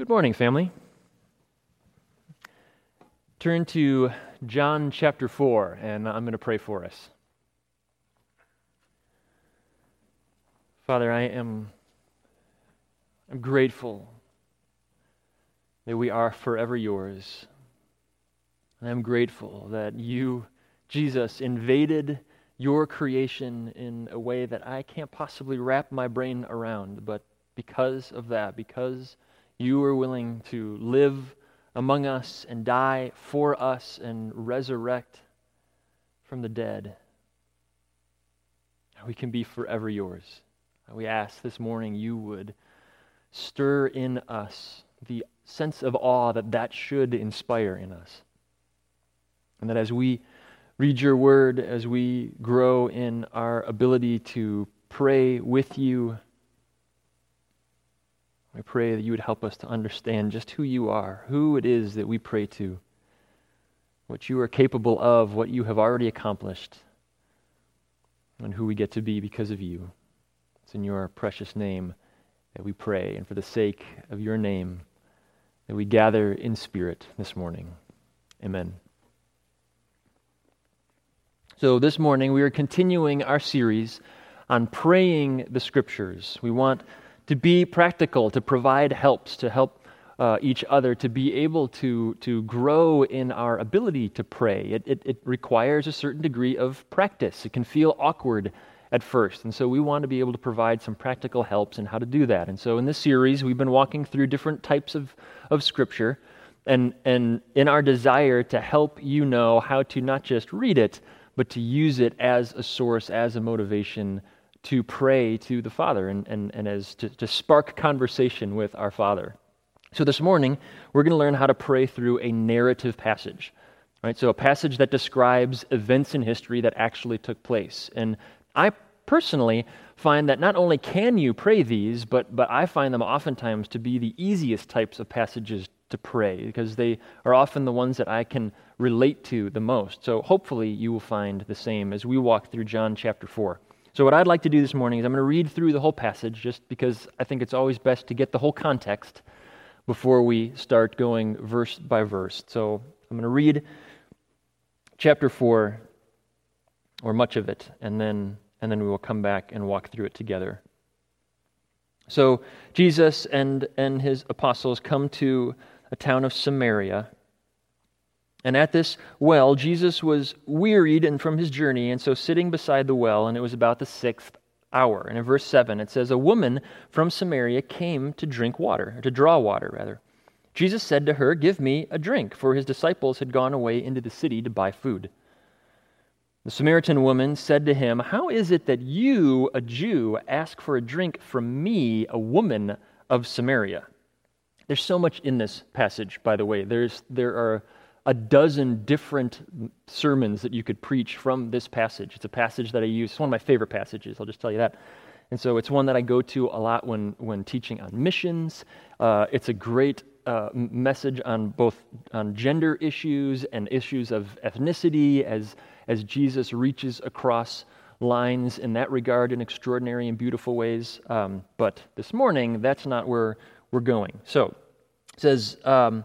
Good morning, family. Turn to John chapter 4, and I'm going to pray for us. Father, I am I'm grateful that we are forever yours. And I'm grateful that you, Jesus, invaded your creation in a way that I can't possibly wrap my brain around. But because of that, because you were willing to live among us and die for us and resurrect from the dead. We can be forever yours. We ask this morning you would stir in us the sense of awe that that should inspire in us. And that as we read your word, as we grow in our ability to pray with you, I pray that you would help us to understand just who you are, who it is that we pray to, what you are capable of, what you have already accomplished, and who we get to be because of you. It's in your precious name that we pray, and for the sake of your name, that we gather in spirit this morning. Amen. So, this morning we are continuing our series on praying the scriptures. We want to be practical, to provide helps, to help uh, each other, to be able to, to grow in our ability to pray. It, it, it requires a certain degree of practice. It can feel awkward at first. And so we want to be able to provide some practical helps in how to do that. And so in this series, we've been walking through different types of, of scripture. And, and in our desire to help you know how to not just read it, but to use it as a source, as a motivation to pray to the Father and, and, and as to, to spark conversation with our Father. So this morning, we're going to learn how to pray through a narrative passage. Right? So a passage that describes events in history that actually took place. And I personally find that not only can you pray these, but, but I find them oftentimes to be the easiest types of passages to pray because they are often the ones that I can relate to the most. So hopefully you will find the same as we walk through John chapter 4. So, what I'd like to do this morning is I'm going to read through the whole passage just because I think it's always best to get the whole context before we start going verse by verse. So, I'm going to read chapter 4 or much of it and then and then we will come back and walk through it together. So, Jesus and and his apostles come to a town of Samaria and at this well, Jesus was wearied and from his journey, and so sitting beside the well, and it was about the sixth hour. And in verse 7, it says, A woman from Samaria came to drink water, or to draw water, rather. Jesus said to her, Give me a drink, for his disciples had gone away into the city to buy food. The Samaritan woman said to him, How is it that you, a Jew, ask for a drink from me, a woman of Samaria? There's so much in this passage, by the way. There's, there are a dozen different sermons that you could preach from this passage. It's a passage that I use. It's one of my favorite passages, I'll just tell you that. And so it's one that I go to a lot when, when teaching on missions. Uh, it's a great uh, message on both on gender issues and issues of ethnicity as, as Jesus reaches across lines in that regard in extraordinary and beautiful ways. Um, but this morning, that's not where we're going. So it says, um,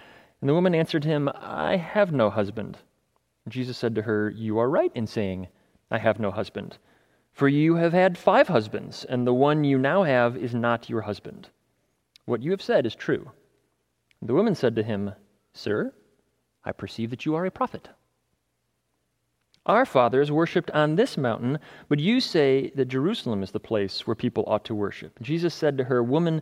And the woman answered him, I have no husband. Jesus said to her, You are right in saying, I have no husband. For you have had five husbands, and the one you now have is not your husband. What you have said is true. The woman said to him, Sir, I perceive that you are a prophet. Our fathers worshipped on this mountain, but you say that Jerusalem is the place where people ought to worship. Jesus said to her, Woman,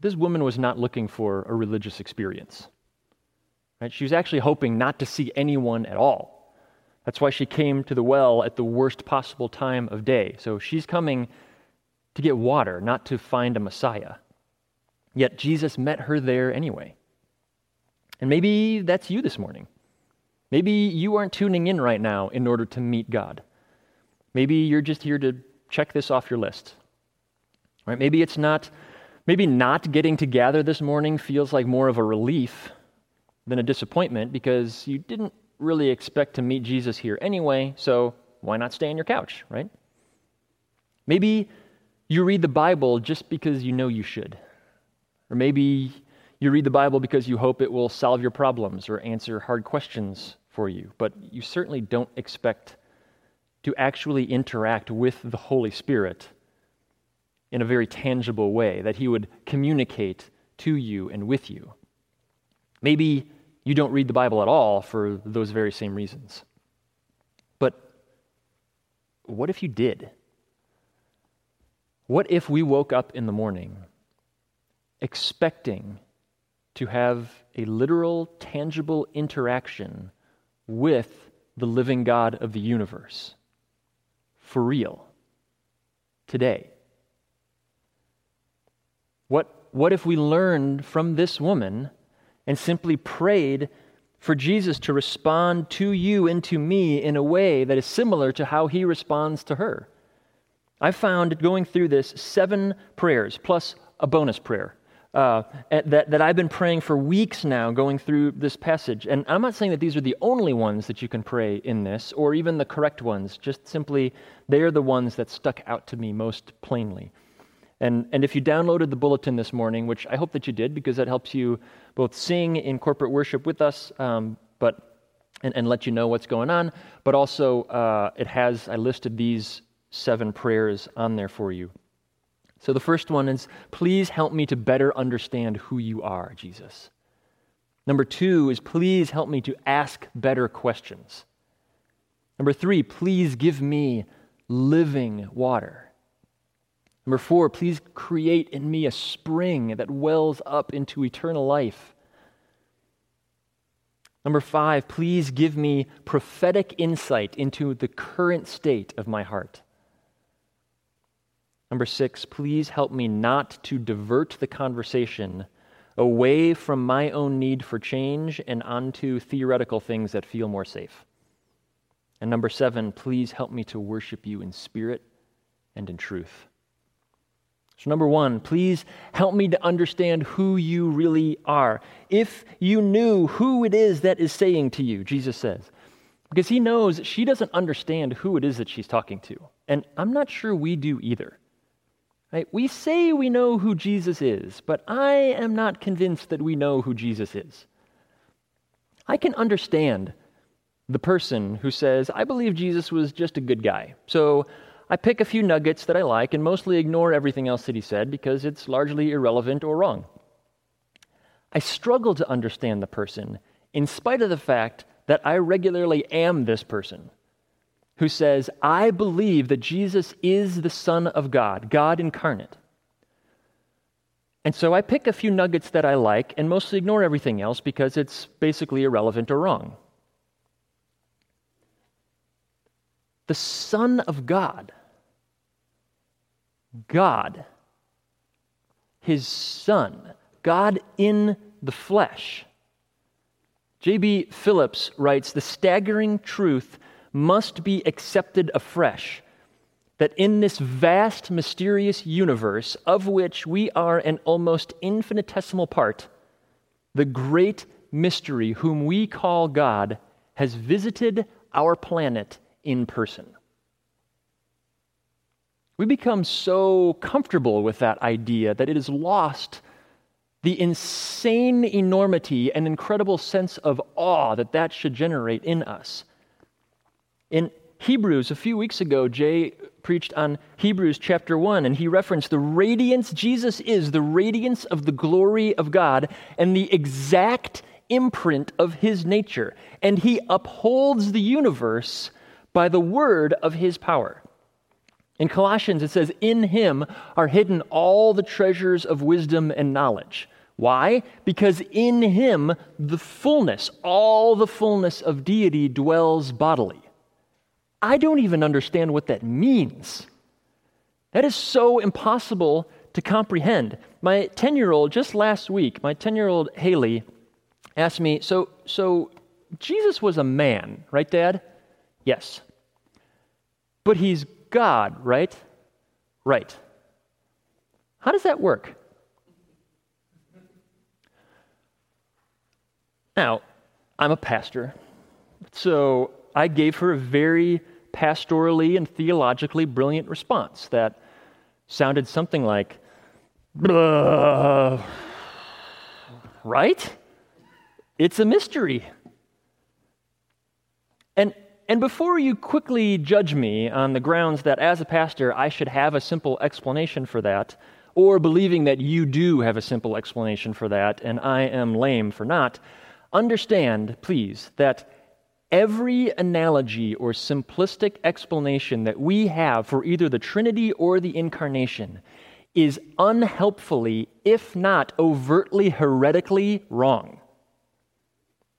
This woman was not looking for a religious experience. Right? She was actually hoping not to see anyone at all. That's why she came to the well at the worst possible time of day. So she's coming to get water, not to find a Messiah. Yet Jesus met her there anyway. And maybe that's you this morning. Maybe you aren't tuning in right now in order to meet God. Maybe you're just here to check this off your list. Right? Maybe it's not maybe not getting to gather this morning feels like more of a relief than a disappointment because you didn't really expect to meet Jesus here anyway, so why not stay on your couch, right? Maybe you read the Bible just because you know you should. Or maybe you read the Bible because you hope it will solve your problems or answer hard questions for you, but you certainly don't expect to actually interact with the Holy Spirit in a very tangible way, that He would communicate to you and with you. Maybe you don't read the Bible at all for those very same reasons. But what if you did? What if we woke up in the morning expecting to have a literal, tangible interaction with the living God of the universe? for real today? What, what if we learned from this woman and simply prayed for Jesus to respond to you and to me in a way that is similar to how he responds to her? I found going through this seven prayers plus a bonus prayer uh, that, that I've been praying for weeks now going through this passage. And I'm not saying that these are the only ones that you can pray in this, or even the correct ones, just simply they are the ones that stuck out to me most plainly. And, and if you downloaded the bulletin this morning, which I hope that you did because that helps you both sing in corporate worship with us, um, but and, and, let you know what's going on, but also uh, it has, I listed these seven prayers on there for you. So the first one is please help me to better understand who you are, Jesus. Number two is please help me to ask better questions. Number three, please give me living water. Number four, please create in me a spring that wells up into eternal life. Number five, please give me prophetic insight into the current state of my heart. Number six, please help me not to divert the conversation away from my own need for change and onto theoretical things that feel more safe. And number seven, please help me to worship you in spirit and in truth. So, number one, please help me to understand who you really are. If you knew who it is that is saying to you, Jesus says, because he knows she doesn't understand who it is that she's talking to. And I'm not sure we do either. Right? We say we know who Jesus is, but I am not convinced that we know who Jesus is. I can understand the person who says, I believe Jesus was just a good guy. So I pick a few nuggets that I like and mostly ignore everything else that he said because it's largely irrelevant or wrong. I struggle to understand the person in spite of the fact that I regularly am this person who says, I believe that Jesus is the Son of God, God incarnate. And so I pick a few nuggets that I like and mostly ignore everything else because it's basically irrelevant or wrong. The Son of God, God, His Son, God in the flesh. J.B. Phillips writes the staggering truth must be accepted afresh that in this vast, mysterious universe, of which we are an almost infinitesimal part, the great mystery, whom we call God, has visited our planet in person. We become so comfortable with that idea that it has lost the insane enormity and incredible sense of awe that that should generate in us. In Hebrews, a few weeks ago, Jay preached on Hebrews chapter 1, and he referenced the radiance Jesus is, the radiance of the glory of God, and the exact imprint of his nature. And he upholds the universe by the word of his power. In Colossians, it says, In him are hidden all the treasures of wisdom and knowledge. Why? Because in him the fullness, all the fullness of deity dwells bodily. I don't even understand what that means. That is so impossible to comprehend. My 10 year old, just last week, my 10 year old Haley asked me, so, so Jesus was a man, right, Dad? Yes. But he's God, right? Right. How does that work? Now, I'm a pastor, so I gave her a very pastorally and theologically brilliant response that sounded something like, right? It's a mystery. And and before you quickly judge me on the grounds that as a pastor I should have a simple explanation for that, or believing that you do have a simple explanation for that and I am lame for not, understand, please, that every analogy or simplistic explanation that we have for either the Trinity or the Incarnation is unhelpfully, if not overtly heretically, wrong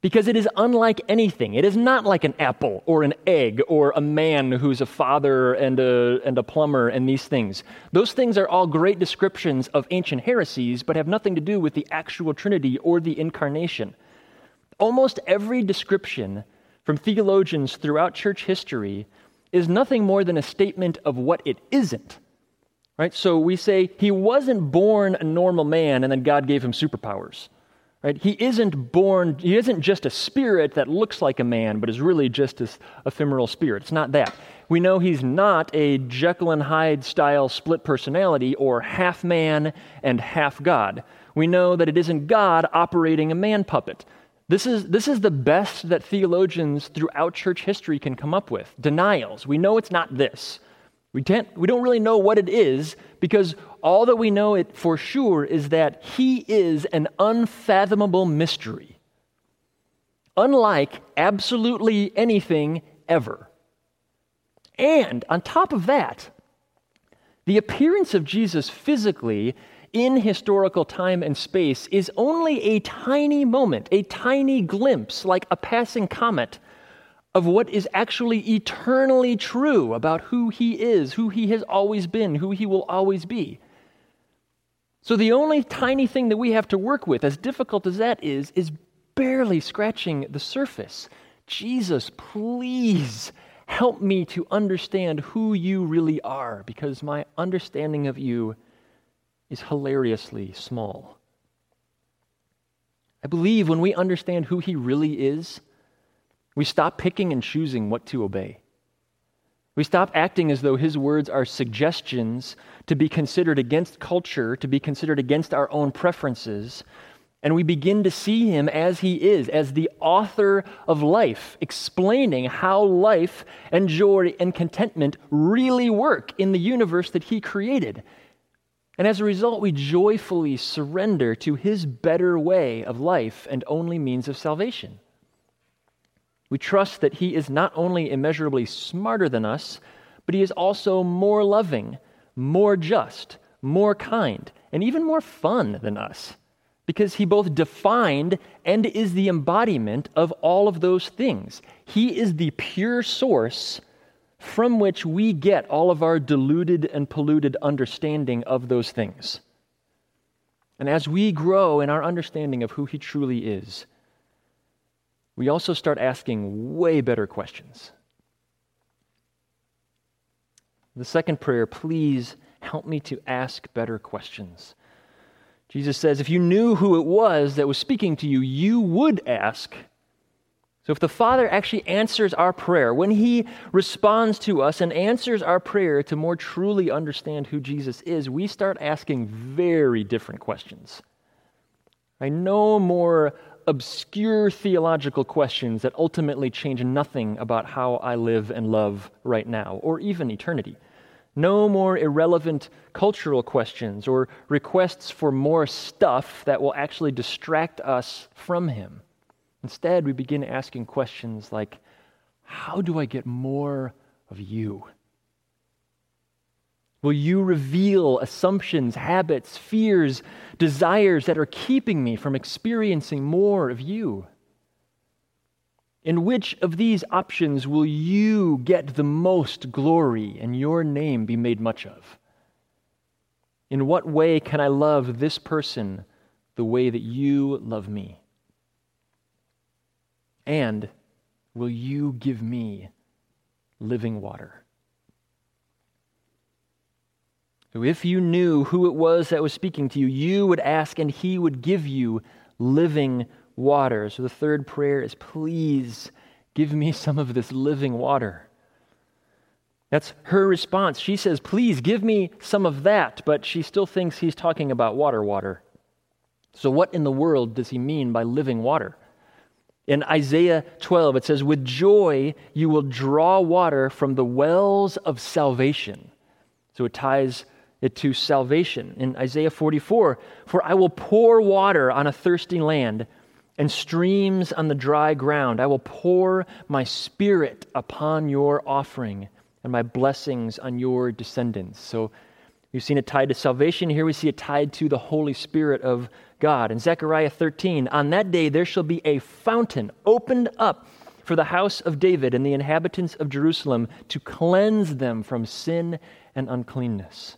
because it is unlike anything. It is not like an apple or an egg or a man who's a father and a, and a plumber and these things. Those things are all great descriptions of ancient heresies, but have nothing to do with the actual Trinity or the incarnation. Almost every description from theologians throughout church history is nothing more than a statement of what it isn't. Right? So we say he wasn't born a normal man and then God gave him superpowers. Right? He isn't born, he isn't just a spirit that looks like a man, but is really just this ephemeral spirit. It's not that. We know he's not a Jekyll and Hyde style split personality or half man and half God. We know that it isn't God operating a man puppet. This is, this is the best that theologians throughout church history can come up with denials. We know it's not this. We, can't, we don't really know what it is because all that we know it for sure is that he is an unfathomable mystery, unlike absolutely anything ever. And on top of that, the appearance of Jesus physically in historical time and space is only a tiny moment, a tiny glimpse, like a passing comet of what is actually eternally true about who he is, who he has always been, who he will always be. So the only tiny thing that we have to work with, as difficult as that is, is barely scratching the surface. Jesus, please help me to understand who you really are, because my understanding of you is hilariously small. I believe when we understand who he really is, we stop picking and choosing what to obey. We stop acting as though his words are suggestions to be considered against culture, to be considered against our own preferences, and we begin to see him as he is, as the author of life, explaining how life and joy and contentment really work in the universe that he created. And as a result, we joyfully surrender to his better way of life and only means of salvation. We trust that He is not only immeasurably smarter than us, but He is also more loving, more just, more kind, and even more fun than us, because He both defined and is the embodiment of all of those things. He is the pure source from which we get all of our diluted and polluted understanding of those things. And as we grow in our understanding of who He truly is, we also start asking way better questions. The second prayer, please help me to ask better questions. Jesus says, if you knew who it was that was speaking to you, you would ask. So, if the Father actually answers our prayer, when He responds to us and answers our prayer to more truly understand who Jesus is, we start asking very different questions. I no more obscure theological questions that ultimately change nothing about how I live and love right now, or even eternity. No more irrelevant cultural questions or requests for more stuff that will actually distract us from Him. Instead, we begin asking questions like How do I get more of you? Will you reveal assumptions, habits, fears, desires that are keeping me from experiencing more of you? In which of these options will you get the most glory and your name be made much of? In what way can I love this person the way that you love me? And will you give me living water? So if you knew who it was that was speaking to you, you would ask and he would give you living water. So the third prayer is please give me some of this living water. That's her response. She says, Please give me some of that, but she still thinks he's talking about water, water. So, what in the world does he mean by living water? In Isaiah 12, it says, With joy you will draw water from the wells of salvation. So it ties it to salvation. In Isaiah 44, For I will pour water on a thirsty land and streams on the dry ground. I will pour my spirit upon your offering and my blessings on your descendants. So we've seen it tied to salvation. Here we see it tied to the Holy Spirit of God. In Zechariah 13, on that day there shall be a fountain opened up for the house of David and the inhabitants of Jerusalem to cleanse them from sin and uncleanness.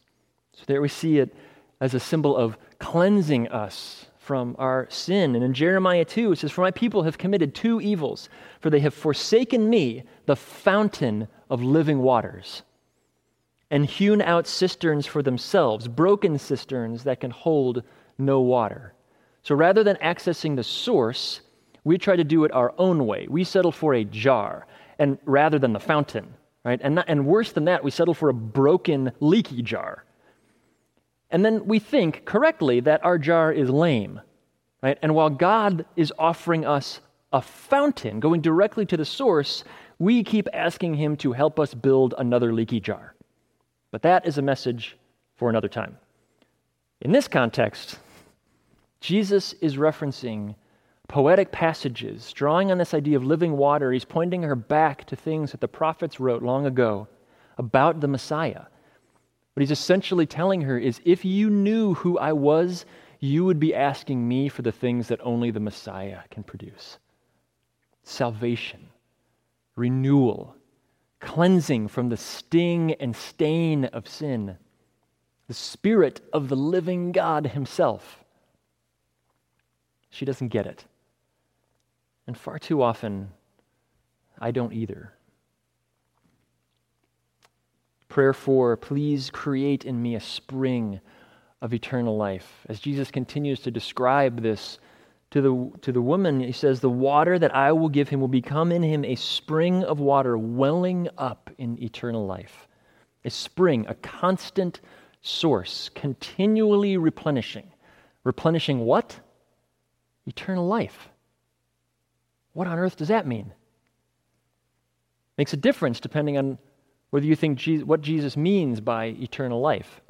So there we see it as a symbol of cleansing us from our sin. And in Jeremiah 2, it says, For my people have committed two evils, for they have forsaken me, the fountain of living waters, and hewn out cisterns for themselves, broken cisterns that can hold no water. So rather than accessing the source, we try to do it our own way. We settle for a jar, and rather than the fountain, right? And, not, and worse than that, we settle for a broken, leaky jar. And then we think correctly that our jar is lame. Right? And while God is offering us a fountain going directly to the source, we keep asking Him to help us build another leaky jar. But that is a message for another time. In this context, Jesus is referencing poetic passages, drawing on this idea of living water. He's pointing her back to things that the prophets wrote long ago about the Messiah. What he's essentially telling her is if you knew who I was, you would be asking me for the things that only the Messiah can produce salvation, renewal, cleansing from the sting and stain of sin, the Spirit of the living God Himself. She doesn't get it. And far too often, I don't either. Prayer four, please create in me a spring of eternal life. As Jesus continues to describe this to the, to the woman, he says, The water that I will give him will become in him a spring of water welling up in eternal life. A spring, a constant source, continually replenishing. Replenishing what? Eternal life. What on earth does that mean? Makes a difference depending on whether you think Jesus, what Jesus means by eternal life.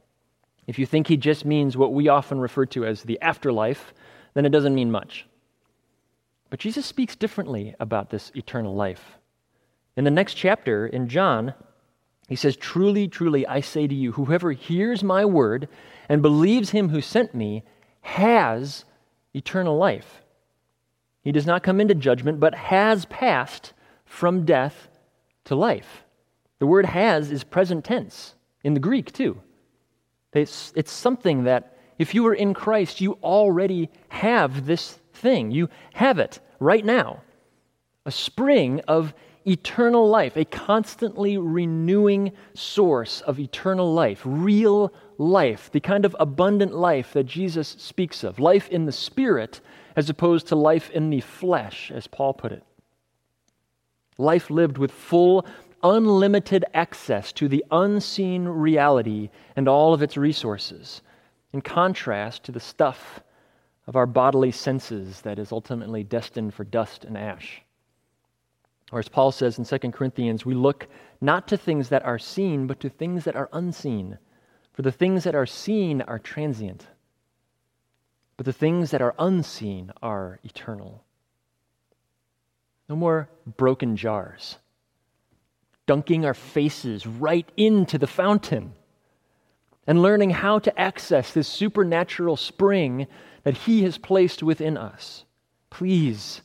If you think he just means what we often refer to as the afterlife, then it doesn't mean much. But Jesus speaks differently about this eternal life. In the next chapter, in John, he says, Truly, truly, I say to you, whoever hears my word and believes him who sent me has eternal life. He does not come into judgment, but has passed from death to life. The word has is present tense in the Greek, too. It's, it's something that if you are in Christ, you already have this thing. You have it right now a spring of eternal life, a constantly renewing source of eternal life, real life, the kind of abundant life that Jesus speaks of, life in the Spirit as opposed to life in the flesh, as Paul put it. Life lived with full, unlimited access to the unseen reality and all of its resources, in contrast to the stuff of our bodily senses that is ultimately destined for dust and ash. Or as Paul says in 2 Corinthians, we look not to things that are seen, but to things that are unseen. For the things that are seen are transient, but the things that are unseen are eternal. No more broken jars, dunking our faces right into the fountain, and learning how to access this supernatural spring that He has placed within us. Please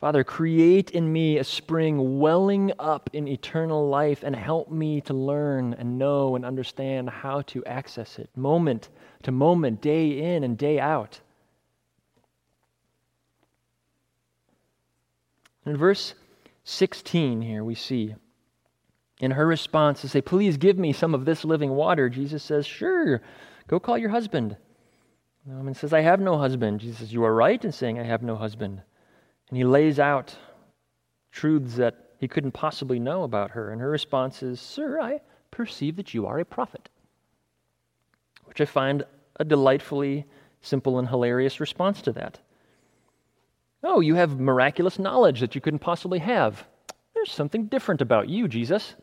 Father, create in me a spring welling up in eternal life and help me to learn and know and understand how to access it moment to moment, day in and day out. In verse 16 here, we see in her response to say, Please give me some of this living water, Jesus says, Sure, go call your husband. Um, the woman says, I have no husband. Jesus says, You are right in saying, I have no husband. And he lays out truths that he couldn't possibly know about her. And her response is, Sir, I perceive that you are a prophet. Which I find a delightfully simple and hilarious response to that. Oh, you have miraculous knowledge that you couldn't possibly have. There's something different about you, Jesus.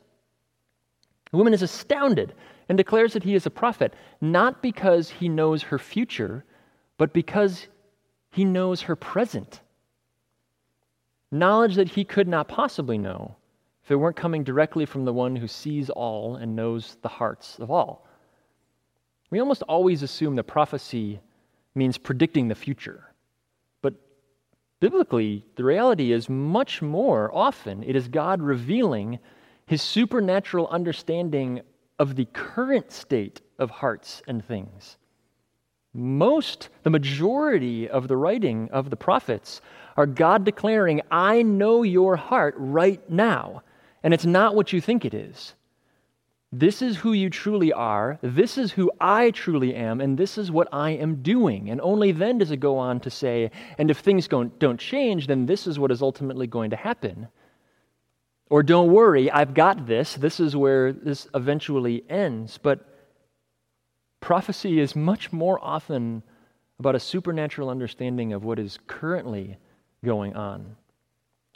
The woman is astounded and declares that he is a prophet, not because he knows her future, but because he knows her present knowledge that he could not possibly know if it weren't coming directly from the one who sees all and knows the hearts of all. We almost always assume that prophecy means predicting the future. But biblically, the reality is much more often it is God revealing his supernatural understanding of the current state of hearts and things. Most, the majority of the writing of the prophets are God declaring, I know your heart right now, and it's not what you think it is. This is who you truly are, this is who I truly am, and this is what I am doing. And only then does it go on to say, and if things don't change, then this is what is ultimately going to happen. Or don't worry, I've got this. This is where this eventually ends. But prophecy is much more often about a supernatural understanding of what is currently going on.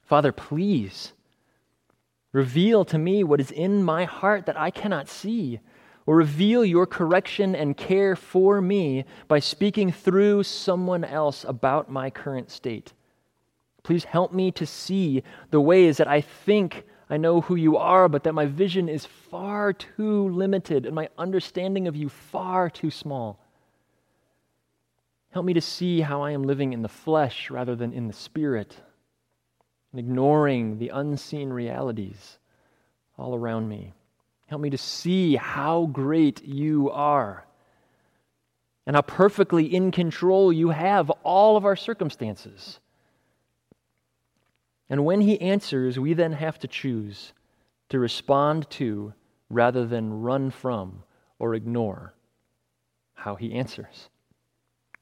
Father, please reveal to me what is in my heart that I cannot see, or reveal your correction and care for me by speaking through someone else about my current state. Please help me to see the ways that I think I know who you are, but that my vision is far too limited and my understanding of you far too small. Help me to see how I am living in the flesh rather than in the spirit, and ignoring the unseen realities all around me. Help me to see how great you are and how perfectly in control you have all of our circumstances. And when he answers, we then have to choose to respond to rather than run from or ignore how he answers.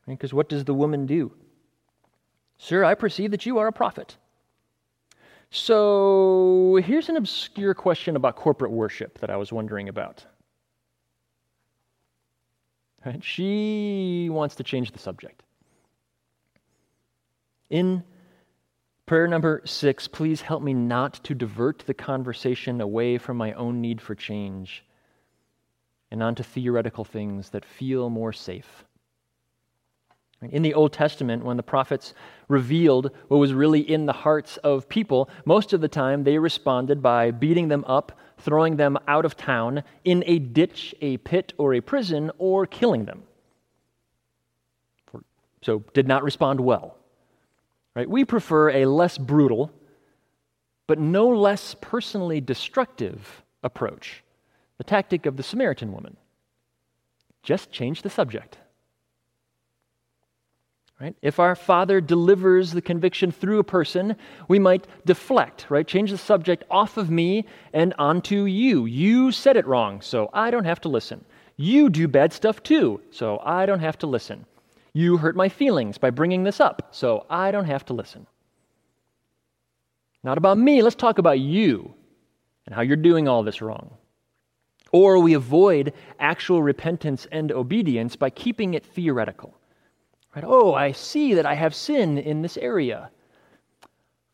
Because what does the woman do? Sir, I perceive that you are a prophet. So here's an obscure question about corporate worship that I was wondering about. Right? She wants to change the subject. In prayer number six, please help me not to divert the conversation away from my own need for change and onto theoretical things that feel more safe. In the Old Testament, when the prophets revealed what was really in the hearts of people, most of the time they responded by beating them up, throwing them out of town, in a ditch, a pit, or a prison, or killing them. So, did not respond well. Right? We prefer a less brutal, but no less personally destructive approach the tactic of the Samaritan woman. Just change the subject. Right? If our Father delivers the conviction through a person, we might deflect, right? Change the subject off of me and onto you. You said it wrong, so I don't have to listen. You do bad stuff too, so I don't have to listen. You hurt my feelings by bringing this up, so I don't have to listen. Not about me, let's talk about you and how you're doing all this wrong. Or we avoid actual repentance and obedience by keeping it theoretical. Right? Oh, I see that I have sin in this area.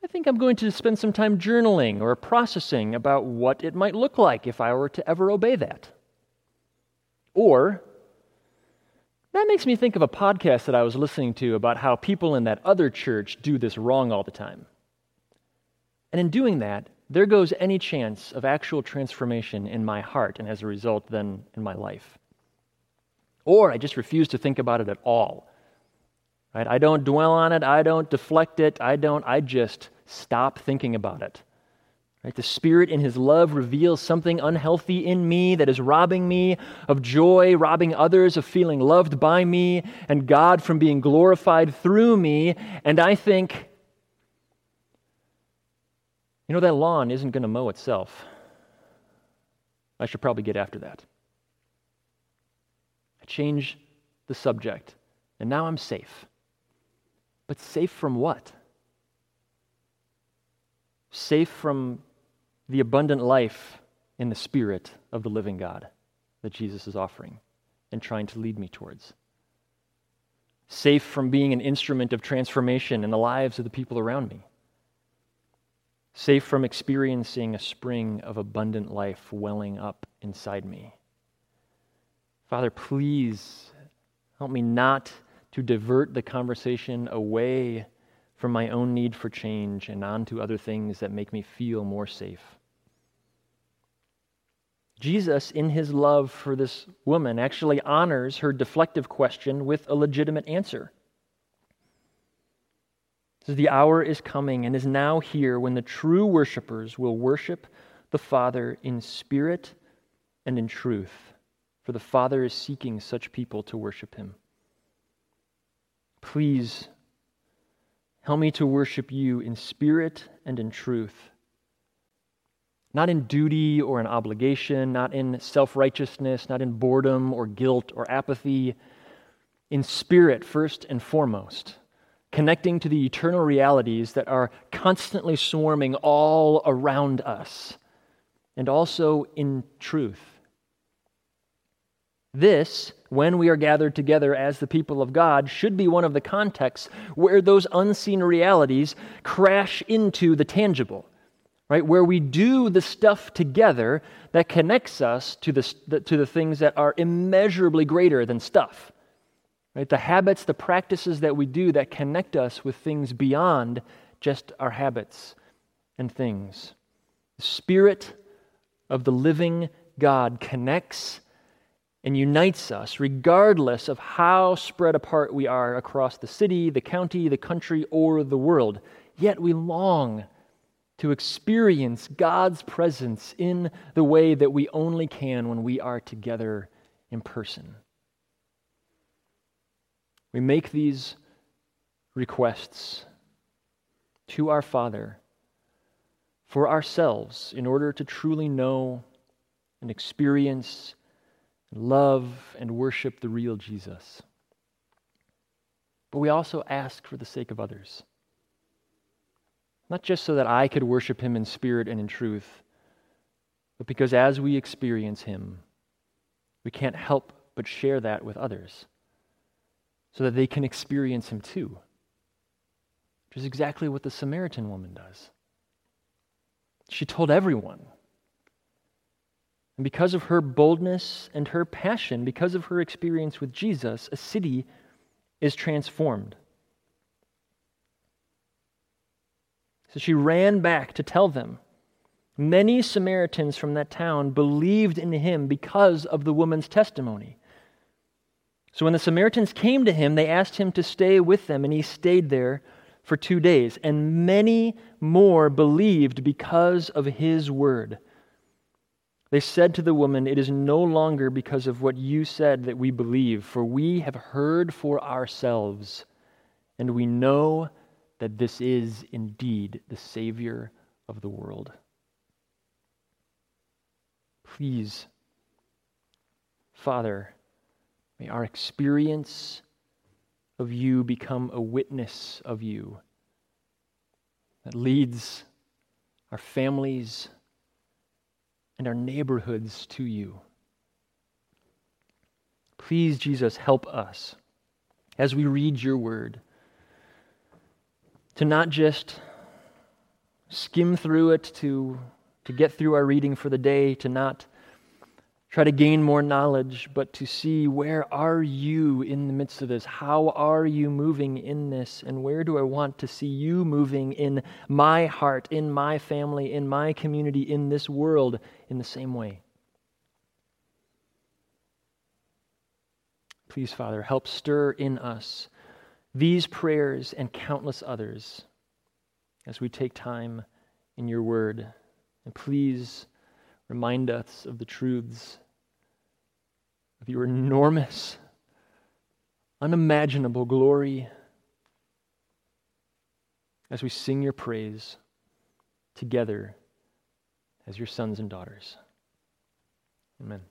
I think I'm going to spend some time journaling or processing about what it might look like if I were to ever obey that. Or, that makes me think of a podcast that I was listening to about how people in that other church do this wrong all the time. And in doing that, there goes any chance of actual transformation in my heart and as a result, then in my life. Or I just refuse to think about it at all Right? I don't dwell on it, I don't deflect it, I don't, I just stop thinking about it. Right? The Spirit in His love reveals something unhealthy in me that is robbing me of joy, robbing others of feeling loved by me, and God from being glorified through me. And I think, you know, that lawn isn't going to mow itself. I should probably get after that. I change the subject, and now I'm safe. But safe from what? Safe from the abundant life in the Spirit of the living God that Jesus is offering and trying to lead me towards. Safe from being an instrument of transformation in the lives of the people around me. Safe from experiencing a spring of abundant life welling up inside me. Father, please help me not to divert the conversation away from my own need for change and onto other things that make me feel more safe. Jesus, in his love for this woman, actually honors her deflective question with a legitimate answer. Says, the hour is coming and is now here when the true worshipers will worship the Father in spirit and in truth, for the Father is seeking such people to worship him. Please help me to worship you in spirit and in truth. Not in duty or in obligation, not in self righteousness, not in boredom or guilt or apathy. In spirit, first and foremost, connecting to the eternal realities that are constantly swarming all around us, and also in truth. This when we are gathered together as the people of God should be one of the contexts where those unseen realities crash into the tangible, right? Where we do the stuff together that connects us to the, to the things that are immeasurably greater than stuff, right? The habits, the practices that we do that connect us with things beyond just our habits and things. The Spirit of the living God connects and unites us, regardless of how spread apart we are across the city, the county, the country, or the world. Yet we long to experience God's presence in the way that we only can when we are together in person. We make these requests to our Father for ourselves in order to truly know and experience love and worship the real Jesus. But we also ask for the sake of others. Not just so that I could worship him in spirit and in truth, but because as we experience him, we can't help but share that with others so that they can experience him too, which is exactly what the Samaritan woman does. She told everyone and because of her boldness and her passion, because of her experience with Jesus, a city is transformed. So she ran back to tell them. Many Samaritans from that town believed in him because of the woman's testimony. So when the Samaritans came to him, they asked him to stay with them, and he stayed there for two days. And many more believed because of his word. They said to the woman, It is no longer because of what you said that we believe, for we have heard for ourselves, and we know that this is indeed the Savior of the world. Please, Father, may our experience of you become a witness of you that leads our families and our neighborhoods to you. Please, Jesus, help us as we read your word to not just skim through it to, to get through our reading for the day, to not try to gain more knowledge, but to see where are you in the midst of this? How are you moving in this? And where do I want to see you moving in my heart, in my family, in my community, in this world in the same way? Please, Father, help stir in us these prayers and countless others as we take time in your word. And please remind us of the truths of your enormous, unimaginable glory as we sing your praise together as your sons and daughters. Amen.